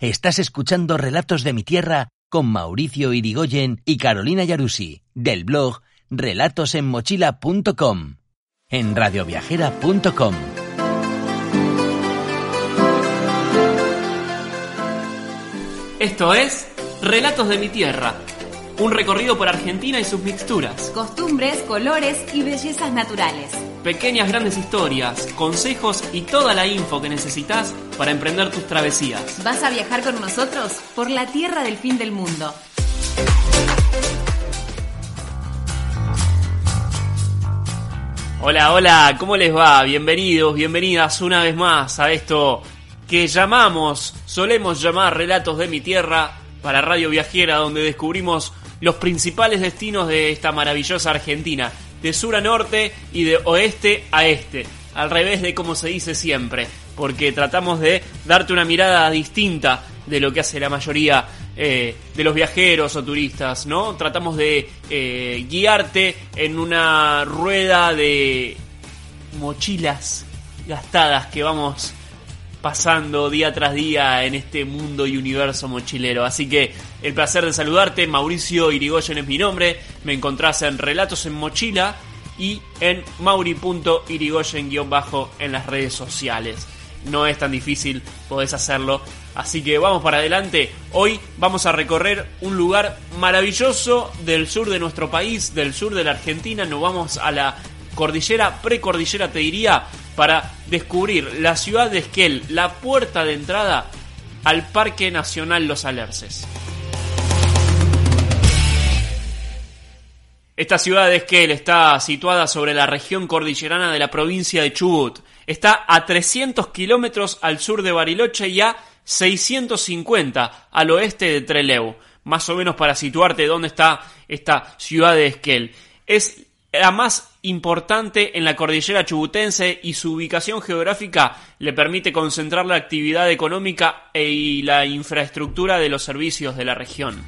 Estás escuchando Relatos de mi Tierra con Mauricio Irigoyen y Carolina Yarusi, del blog relatosenmochila.com, en radioviajera.com. Esto es Relatos de mi Tierra, un recorrido por Argentina y sus mixturas. Costumbres, colores y bellezas naturales. Pequeñas grandes historias, consejos y toda la info que necesitas para emprender tus travesías. ¿Vas a viajar con nosotros por la tierra del fin del mundo? Hola, hola, ¿cómo les va? Bienvenidos, bienvenidas una vez más a esto que llamamos, solemos llamar Relatos de mi Tierra para Radio Viajera, donde descubrimos los principales destinos de esta maravillosa Argentina, de sur a norte y de oeste a este, al revés de como se dice siempre, porque tratamos de darte una mirada distinta de lo que hace la mayoría eh, de los viajeros o turistas, ¿no? Tratamos de eh, guiarte en una rueda de mochilas gastadas que vamos pasando día tras día en este mundo y universo mochilero. Así que el placer de saludarte, Mauricio Irigoyen es mi nombre, me encontrás en Relatos en Mochila y en mauri.irigoyen-bajo en las redes sociales. No es tan difícil, podés hacerlo. Así que vamos para adelante. Hoy vamos a recorrer un lugar maravilloso del sur de nuestro país, del sur de la Argentina. Nos vamos a la cordillera, precordillera te diría, para descubrir la ciudad de Esquel, la puerta de entrada al Parque Nacional Los Alerces. Esta ciudad de Esquel está situada sobre la región cordillerana de la provincia de Chubut. Está a 300 kilómetros al sur de Bariloche y a 650 al oeste de Trelew. Más o menos para situarte dónde está esta ciudad de Esquel. Es la más importante en la cordillera chubutense y su ubicación geográfica le permite concentrar la actividad económica e y la infraestructura de los servicios de la región.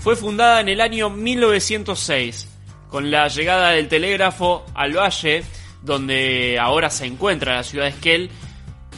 Fue fundada en el año 1906, con la llegada del telégrafo al valle, donde ahora se encuentra la ciudad de Esquel,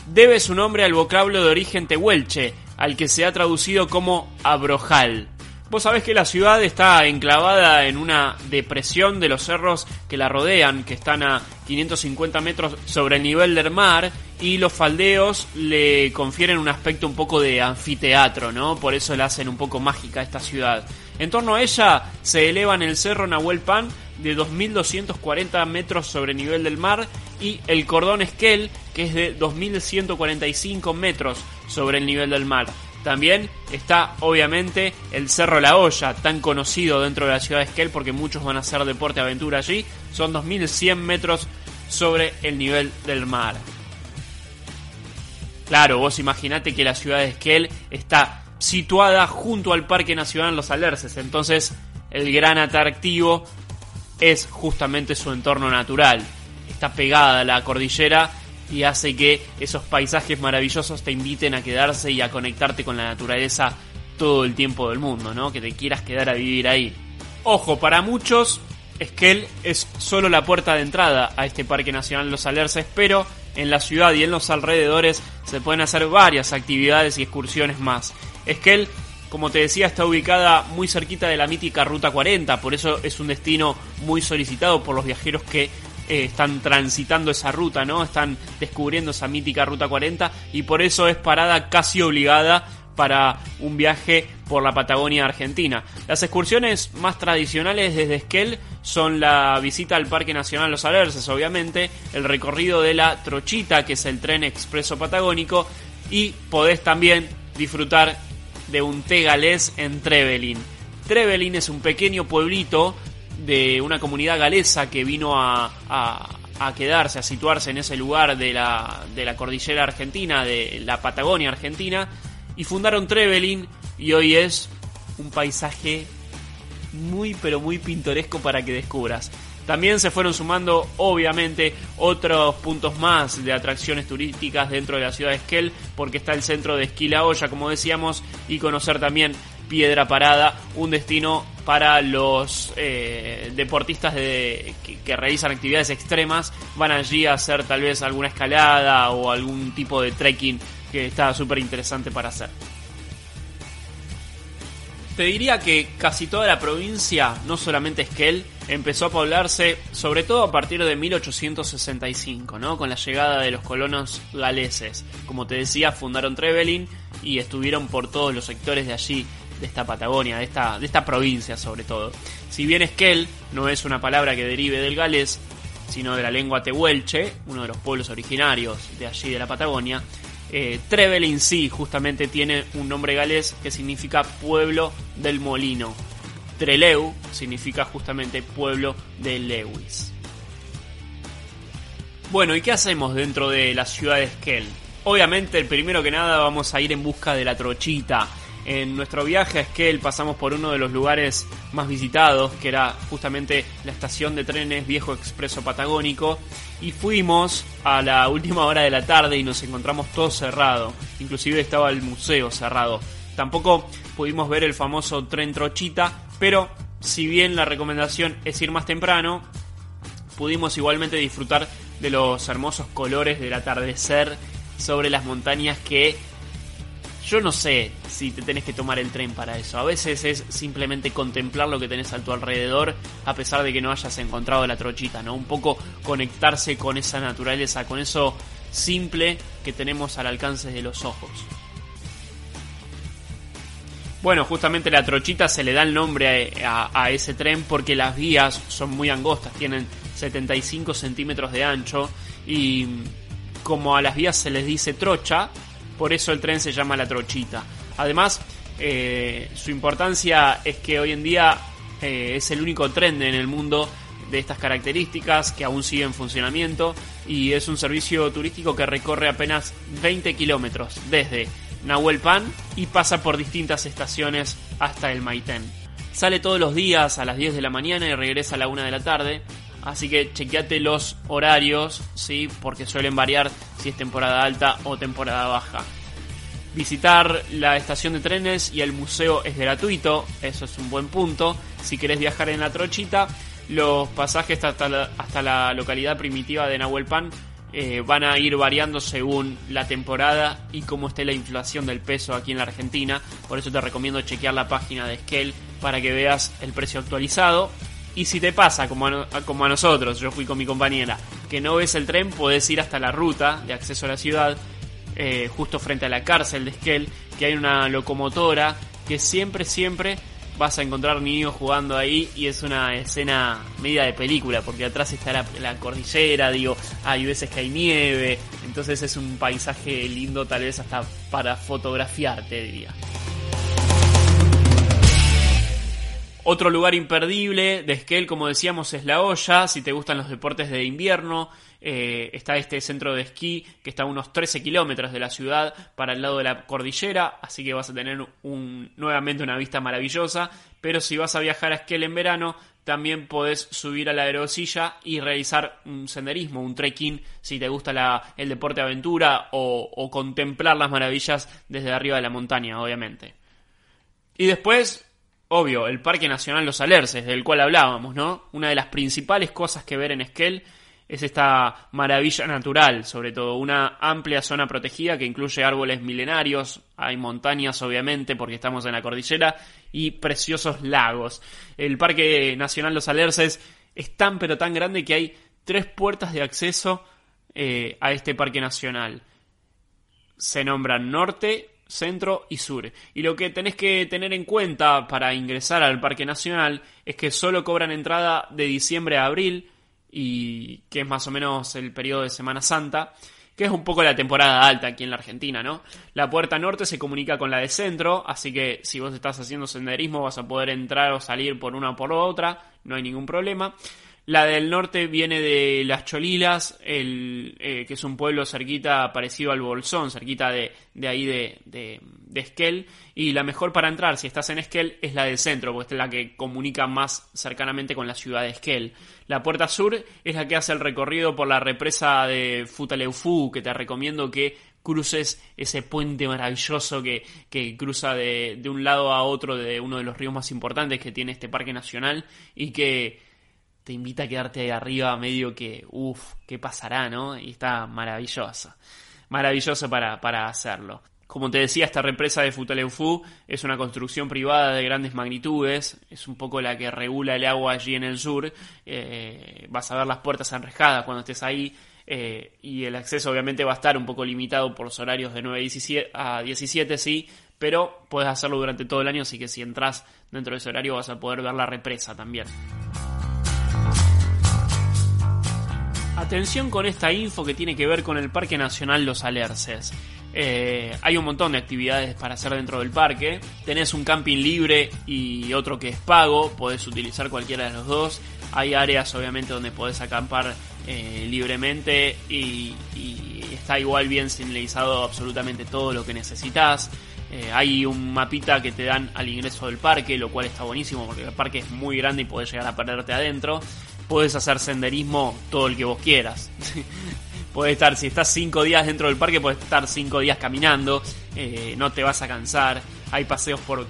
debe su nombre al vocablo de origen tehuelche, al que se ha traducido como abrojal. Vos sabés que la ciudad está enclavada en una depresión de los cerros que la rodean, que están a 550 metros sobre el nivel del mar, y los faldeos le confieren un aspecto un poco de anfiteatro, ¿no? Por eso la hacen un poco mágica esta ciudad. En torno a ella se elevan el cerro Nahuel Pan de 2.240 metros sobre el nivel del mar y el cordón Esquel, que es de 2.145 metros sobre el nivel del mar. También está obviamente el Cerro La Hoya, tan conocido dentro de la ciudad de Esquel porque muchos van a hacer deporte aventura allí. Son 2100 metros sobre el nivel del mar. Claro, vos imaginate que la ciudad de Esquel está situada junto al Parque Nacional Los Alerces, entonces el gran atractivo es justamente su entorno natural. Está pegada a la cordillera y hace que esos paisajes maravillosos te inviten a quedarse y a conectarte con la naturaleza todo el tiempo del mundo, ¿no? Que te quieras quedar a vivir ahí. Ojo, para muchos, Esquel es solo la puerta de entrada a este Parque Nacional Los Alerces, pero en la ciudad y en los alrededores se pueden hacer varias actividades y excursiones más. Esquel, como te decía, está ubicada muy cerquita de la mítica Ruta 40, por eso es un destino muy solicitado por los viajeros que eh, están transitando esa ruta, ¿no? Están descubriendo esa mítica Ruta 40 y por eso es parada casi obligada para un viaje por la Patagonia Argentina. Las excursiones más tradicionales desde Esquel son la visita al Parque Nacional Los Alerces, obviamente, el recorrido de la Trochita, que es el tren expreso patagónico, y podés también disfrutar de un té galés en Trevelin. Trevelin es un pequeño pueblito de una comunidad galesa que vino a, a quedarse, a situarse en ese lugar de la, de la cordillera argentina, de la Patagonia argentina, y fundaron Trevelin y hoy es un paisaje muy pero muy pintoresco para que descubras. También se fueron sumando, obviamente, otros puntos más de atracciones turísticas dentro de la ciudad de Esquel, porque está el centro de Esquí La Olla, como decíamos, y conocer también Piedra Parada, un destino para los eh, deportistas de, que, realizan actividades extremas. Van allí a hacer tal vez alguna escalada o algún tipo de trekking que está súper interesante para hacer. Te diría que casi toda la provincia, no solamente Esquel, empezó a poblarse sobre todo a partir de 1865, ¿no? Con la llegada de los colonos galeses. Como te decía, fundaron Trevelin y estuvieron por todos los sectores de allí, de esta Patagonia, de esta, de esta provincia sobre todo. Si bien Esquel no es una palabra que derive del galés, sino de la lengua tehuelche, uno de los pueblos originarios de allí de la Patagonia, eh, Trevelin sí justamente tiene un nombre galés que significa pueblo del molino. Treleu significa justamente pueblo de Lewis. Bueno, ¿y qué hacemos dentro de la ciudad de Esquel? Obviamente, primero que nada vamos a ir en busca de la trochita. En nuestro viaje a Esquel pasamos por uno de los lugares más visitados, que era justamente la estación de trenes Viejo Expreso Patagónico, y fuimos a la última hora de la tarde y nos encontramos todo cerrado, inclusive estaba el museo cerrado. Tampoco pudimos ver el famoso tren Trochita, pero si bien la recomendación es ir más temprano, pudimos igualmente disfrutar de los hermosos colores del atardecer sobre las montañas que yo no sé si te tenés que tomar el tren para eso. A veces es simplemente contemplar lo que tenés a tu alrededor, a pesar de que no hayas encontrado la trochita, ¿no? Un poco conectarse con esa naturaleza, con eso simple que tenemos al alcance de los ojos. Bueno, justamente la trochita se le da el nombre a, ese tren porque las vías son muy angostas, tienen 75 centímetros de ancho y como a las vías se les dice trocha, por eso el tren se llama la trochita. Además, eh, su importancia es que hoy en día eh, es el único tren en el mundo de estas características que aún sigue en funcionamiento y es un servicio turístico que recorre apenas 20 kilómetros desde Nahuelpan y pasa por distintas estaciones hasta el Maitén. Sale todos los días a las 10 de la mañana y regresa a la 1 de la tarde. Así que chequeate los horarios, ¿sí? porque suelen variar si es temporada alta o temporada baja. Visitar la estación de trenes y el museo es gratuito, eso es un buen punto. Si querés viajar en la trochita, los pasajes hasta la, hasta la localidad primitiva de Nahuelpan eh, van a ir variando según la temporada y cómo esté la inflación del peso aquí en la Argentina. Por eso te recomiendo chequear la página de Scale para que veas el precio actualizado. Y si te pasa, como a, como a nosotros, yo fui con mi compañera, que no ves el tren, podés ir hasta la ruta de acceso a la ciudad, eh, justo frente a la cárcel de Esquel, que hay una locomotora que siempre, siempre vas a encontrar niños jugando ahí y es una escena media de película, porque atrás está la, la, cordillera, digo, hay veces que hay nieve, entonces es un paisaje lindo tal vez hasta para fotografiarte, diría. Otro lugar imperdible de Esquel, como decíamos, es La Olla. Si te gustan los deportes de invierno, eh, está este centro de esquí que está a unos 13 kilómetros de la ciudad para el lado de la cordillera, así que vas a tener nuevamente una vista maravillosa. Pero si vas a viajar a Esquel en verano, también podés subir a la aerosilla y realizar un senderismo, un trekking, si te gusta el deporte aventura o, o contemplar las maravillas desde arriba de la montaña, obviamente. Y después obvio, el Parque Nacional Los Alerces, del cual hablábamos, ¿no? Una de las principales cosas que ver en Esquel es esta maravilla natural, sobre todo una amplia zona protegida que incluye árboles milenarios, hay montañas obviamente porque estamos en la cordillera y preciosos lagos. El Parque Nacional Los Alerces es tan pero tan grande que hay tres puertas de acceso eh, a este parque nacional. Se nombran norte, centro y sur. Y lo que tenés que tener en cuenta para ingresar al Parque Nacional es que solo cobran entrada de diciembre a abril, y que es más o menos el periodo de Semana Santa, que es un poco la temporada alta aquí en la Argentina, ¿no? La puerta norte se comunica con la de centro, así que si vos estás haciendo senderismo vas a poder entrar o salir por una o por otra, no hay ningún problema. La del norte viene de Las Cholilas, el, eh, que es un pueblo cerquita parecido al Bolsón, cerquita de, de ahí de, de, de, Esquel. Y la mejor para entrar, si estás en Esquel, es la del centro, porque es la que comunica más cercanamente con la ciudad de Esquel. La puerta sur es la que hace el recorrido por la represa de Futaleufú, que te recomiendo que cruces ese puente maravilloso que, que cruza de, de un lado a otro de uno de los ríos más importantes que tiene este parque nacional y que te invita a quedarte ahí arriba medio que, uff, ¿qué pasará, no? Y está maravilloso. Maravilloso para, para hacerlo. Como te decía, esta represa de Futaleufú es una construcción privada de grandes magnitudes, es un poco la que regula el agua allí en el sur. Eh, vas a ver las puertas enrejadas cuando estés ahí eh, y el acceso obviamente va a estar un poco limitado por los horarios de 9 a 17, sí, pero puedes hacerlo durante todo el año, así que si entras dentro de ese horario vas a poder ver la represa también. Atención con esta info que tiene que ver con el Parque Nacional Los Alerces. Eh, hay un montón de actividades para hacer dentro del parque. Tenés un camping libre y otro que es pago. Podés utilizar cualquiera de los dos. Hay áreas obviamente donde podés acampar eh, libremente y, está igual bien señalizado absolutamente todo lo que necesitas. Eh, hay un mapita que te dan al ingreso del parque, lo cual está buenísimo porque el parque es muy grande y podés llegar a perderte adentro puedes hacer senderismo todo el que vos quieras. puedes estar, si estás cinco días dentro del parque, puedes estar cinco días caminando, eh, no te vas a cansar. Hay paseos por,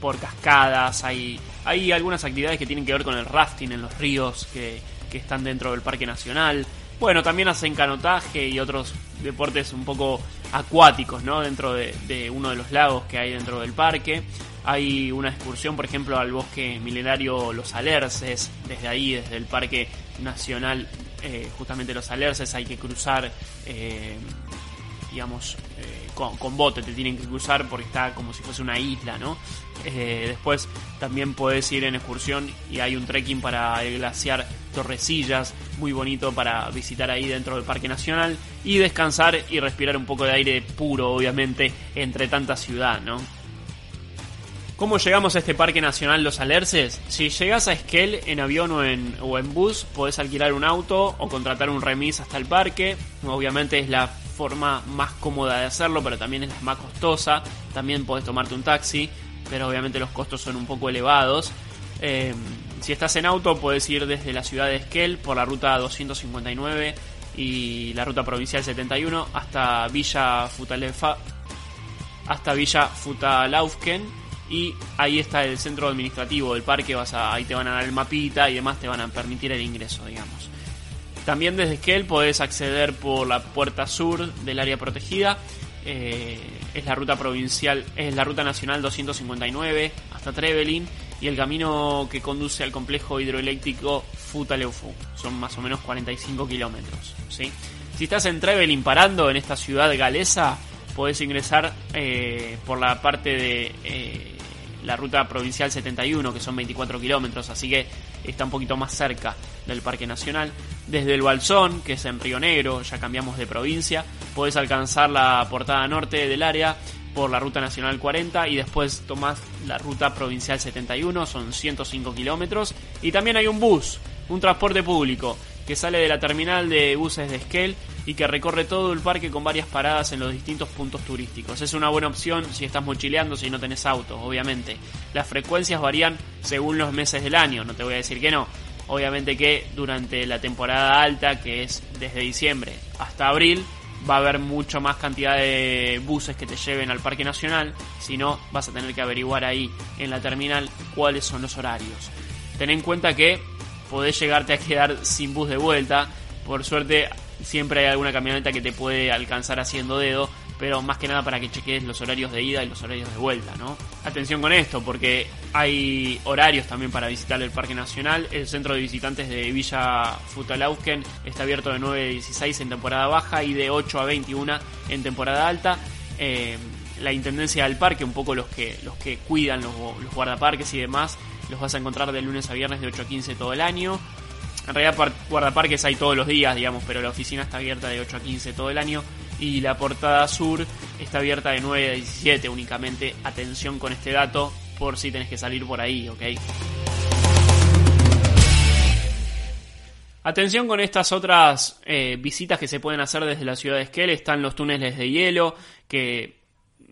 por cascadas, hay, hay algunas actividades que tienen que ver con el rafting en los ríos que, que están dentro del Parque Nacional. Bueno, también hacen canotaje y otros deportes un poco acuáticos, ¿no? Dentro de, de uno de los lagos que hay dentro del parque. Hay una excursión, por ejemplo, al bosque milenario Los Alerces, desde ahí, desde el Parque Nacional, eh, justamente Los Alerces, hay que cruzar, eh, digamos, eh, con, bote, te tienen que cruzar porque está como si fuese una isla, ¿no? Después también puedes ir en excursión y hay un trekking para el glaciar Torrecillas, muy bonito para visitar ahí dentro del Parque Nacional y descansar y respirar un poco de aire puro, obviamente, entre tanta ciudad, ¿no? ¿Cómo llegamos a este Parque Nacional Los Alerces? Si llegas a Esquel en avión o en, o en bus, podés alquilar un auto o contratar un remis hasta el parque. Obviamente es la forma más cómoda de hacerlo, pero también es la más costosa. También podés tomarte un taxi, pero obviamente los costos son un poco elevados. Eh, si estás en auto, puedes ir desde la ciudad de Esquel por la ruta 259 y la ruta provincial 71 hasta Villa Futalefa, hasta Villa Futalaufken y ahí está el centro administrativo del parque, vas ahí te van a dar el mapita y demás te van a permitir el ingreso, digamos. También desde Esquel podés acceder por la puerta sur del área protegida. Eh, es la ruta provincial, es la ruta nacional 259 hasta Trevelin y el camino que conduce al complejo hidroeléctrico Futaleufú. Son más o menos 45 kilómetros. ¿sí? Si estás en Trevelin parando en esta ciudad galesa, podés ingresar eh, por la parte de eh, la ruta provincial 71, que son 24 kilómetros, así que está un poquito más cerca del Parque Nacional. Desde el Balsón, que es en Río Negro, ya cambiamos de provincia, podés alcanzar la portada norte del área por la ruta nacional 40 y después tomás la ruta provincial 71, son 105 kilómetros. Y también hay un bus, un transporte público, que sale de la terminal de buses de Esquel y que recorre todo el parque con varias paradas en los distintos puntos turísticos. Es una buena opción si estás mochileando, si no tenés auto, obviamente. Las frecuencias varían según los meses del año, no te voy a decir que no. Obviamente que durante la temporada alta, que es desde diciembre hasta abril, va a haber mucho más cantidad de buses que te lleven al Parque Nacional, si no vas a tener que averiguar ahí en la terminal cuáles son los horarios. Ten en cuenta que podés llegarte a quedar sin bus de vuelta, por suerte siempre hay alguna camioneta que te puede alcanzar haciendo dedo, pero más que nada para que cheques los horarios de ida y los horarios de vuelta, ¿no? Atención con esto, porque hay horarios también para visitar el Parque Nacional. El centro de visitantes de Villa Futalausken está abierto de 9 a 16 en temporada baja y de 8 a 21 en temporada alta. Eh, la intendencia del parque, un poco los que, los que cuidan los guardaparques y demás, los vas a encontrar de lunes a viernes de 8 a 15 todo el año. En realidad guardaparques hay todos los días, digamos, pero la oficina está abierta de 8 a 15 todo el año y la portada sur está abierta de 9 a 17 únicamente. Atención con este dato por si tenés que salir por ahí, ¿ok? Atención con estas otras eh, visitas que se pueden hacer desde la ciudad de Esquel. Están los túneles de hielo, que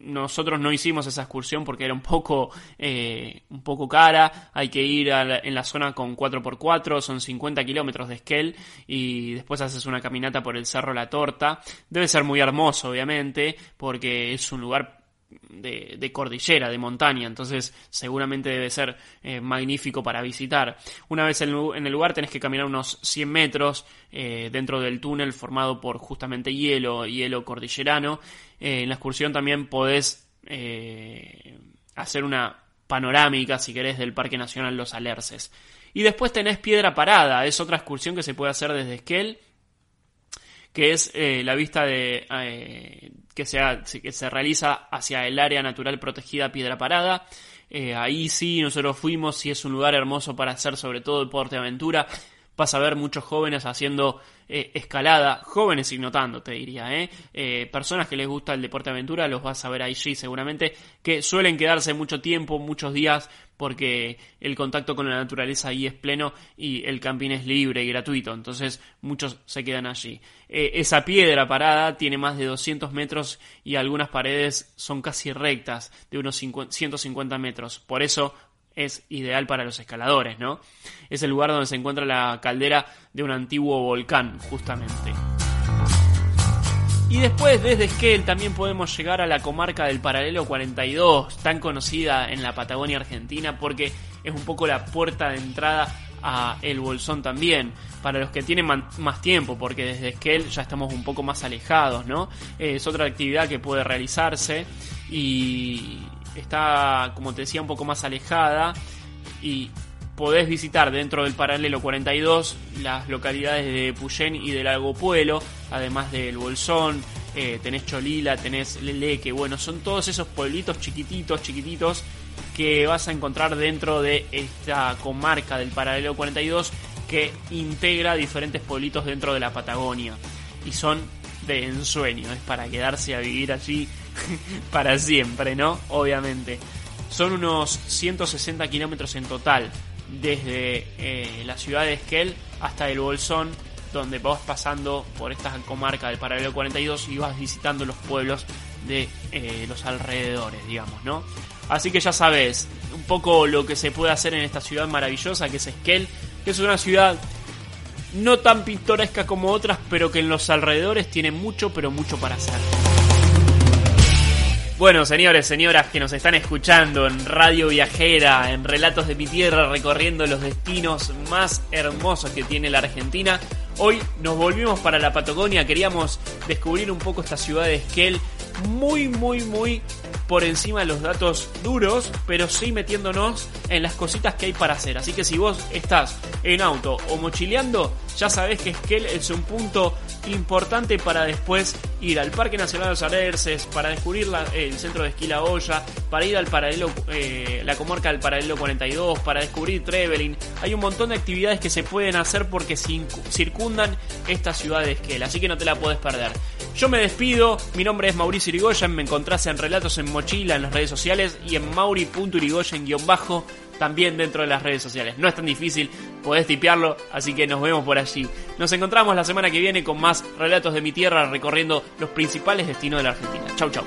nosotros no hicimos esa excursión porque era un poco, eh, un poco cara. Hay que ir en la zona con 4x4, son 50 kilómetros de Esquel y después haces una caminata por el Cerro La Torta. Debe ser muy hermoso, obviamente, porque es un lugar de, cordillera, de montaña, entonces seguramente debe ser eh, magnífico para visitar. Una vez en, el lugar tenés que caminar unos 100 metros eh, dentro del túnel formado por justamente hielo, hielo cordillerano. Eh, en la excursión también podés hacer una panorámica, si querés, del Parque Nacional Los Alerces. Y después tenés Piedra Parada, es otra excursión que se puede hacer desde Esquel que es la vista de, que, que se realiza hacia el área natural protegida Piedra Parada. Eh, ahí sí, nosotros fuimos y es un lugar hermoso para hacer sobre todo deporte aventura. Vas a ver muchos jóvenes haciendo eh, escalada, jóvenes y te diría, ¿eh? ¿eh? Personas que les gusta el deporte aventura, los vas a ver allí seguramente, que suelen quedarse mucho tiempo, muchos días, porque el contacto con la naturaleza ahí es pleno y el camping es libre y gratuito, entonces muchos se quedan allí. Eh, esa piedra parada tiene más de 200 metros y algunas paredes son casi rectas, de unos 150 metros, por eso es ideal para los escaladores, ¿no? Es el lugar donde se encuentra la caldera de un antiguo volcán, justamente. Y después desde Esquel también podemos llegar a la comarca del Paralelo 42, tan conocida en la Patagonia Argentina porque es un poco la puerta de entrada a El Bolsón también, para los que tienen más tiempo, porque desde Esquel ya estamos un poco más alejados, ¿no? Es otra actividad que puede realizarse y está, como te decía, un poco más alejada y podés visitar dentro del paralelo 42 las localidades de Puyén y del Lago Puelo, además del Bolsón, eh, tenés Cholila, tenés Leleque, bueno, son todos esos pueblitos chiquititos, chiquititos que vas a encontrar dentro de esta comarca del paralelo 42 que integra diferentes pueblitos dentro de la Patagonia y son de ensueño, es para quedarse a vivir allí para siempre, ¿no? Obviamente. Son unos 160 kilómetros en total, desde eh, la ciudad de Esquel hasta el Bolsón, donde vas pasando por esta comarca del paralelo 42 y vas visitando los pueblos de eh, los alrededores, digamos, ¿no? Así que ya sabes un poco lo que se puede hacer en esta ciudad maravillosa que es Esquel, que es una ciudad no tan pintoresca como otras, pero que en los alrededores tiene mucho, pero mucho para hacer. Bueno, señores, señoras que nos están escuchando en Radio Viajera, en Relatos de mi Tierra, recorriendo los destinos más hermosos que tiene la Argentina, hoy nos volvimos para la Patagonia, queríamos descubrir un poco esta ciudad de Esquel, muy, muy, muy por encima de los datos duros, pero sí metiéndonos en las cositas que hay para hacer. Así que si vos estás en auto o mochileando, ya sabés que Esquel es un punto importante para después ir al Parque Nacional de los Alerces, para descubrir el centro de esquí La Olla, para ir al paralelo, eh, la comarca del paralelo 42, para descubrir Trevelin. Hay un montón de actividades que se pueden hacer porque circundan esta ciudad de Esquel, así que no te la puedes perder. Yo me despido, mi nombre es Mauricio Irigoyen, me encontrás en Relatos en Mochila en las redes sociales y en mauri.irigoyen-bajo también dentro de las redes sociales. No es tan difícil, podés tipearlo, así que nos vemos por allí. Nos encontramos la semana que viene con más Relatos de mi Tierra recorriendo los principales destinos de la Argentina. Chau chau.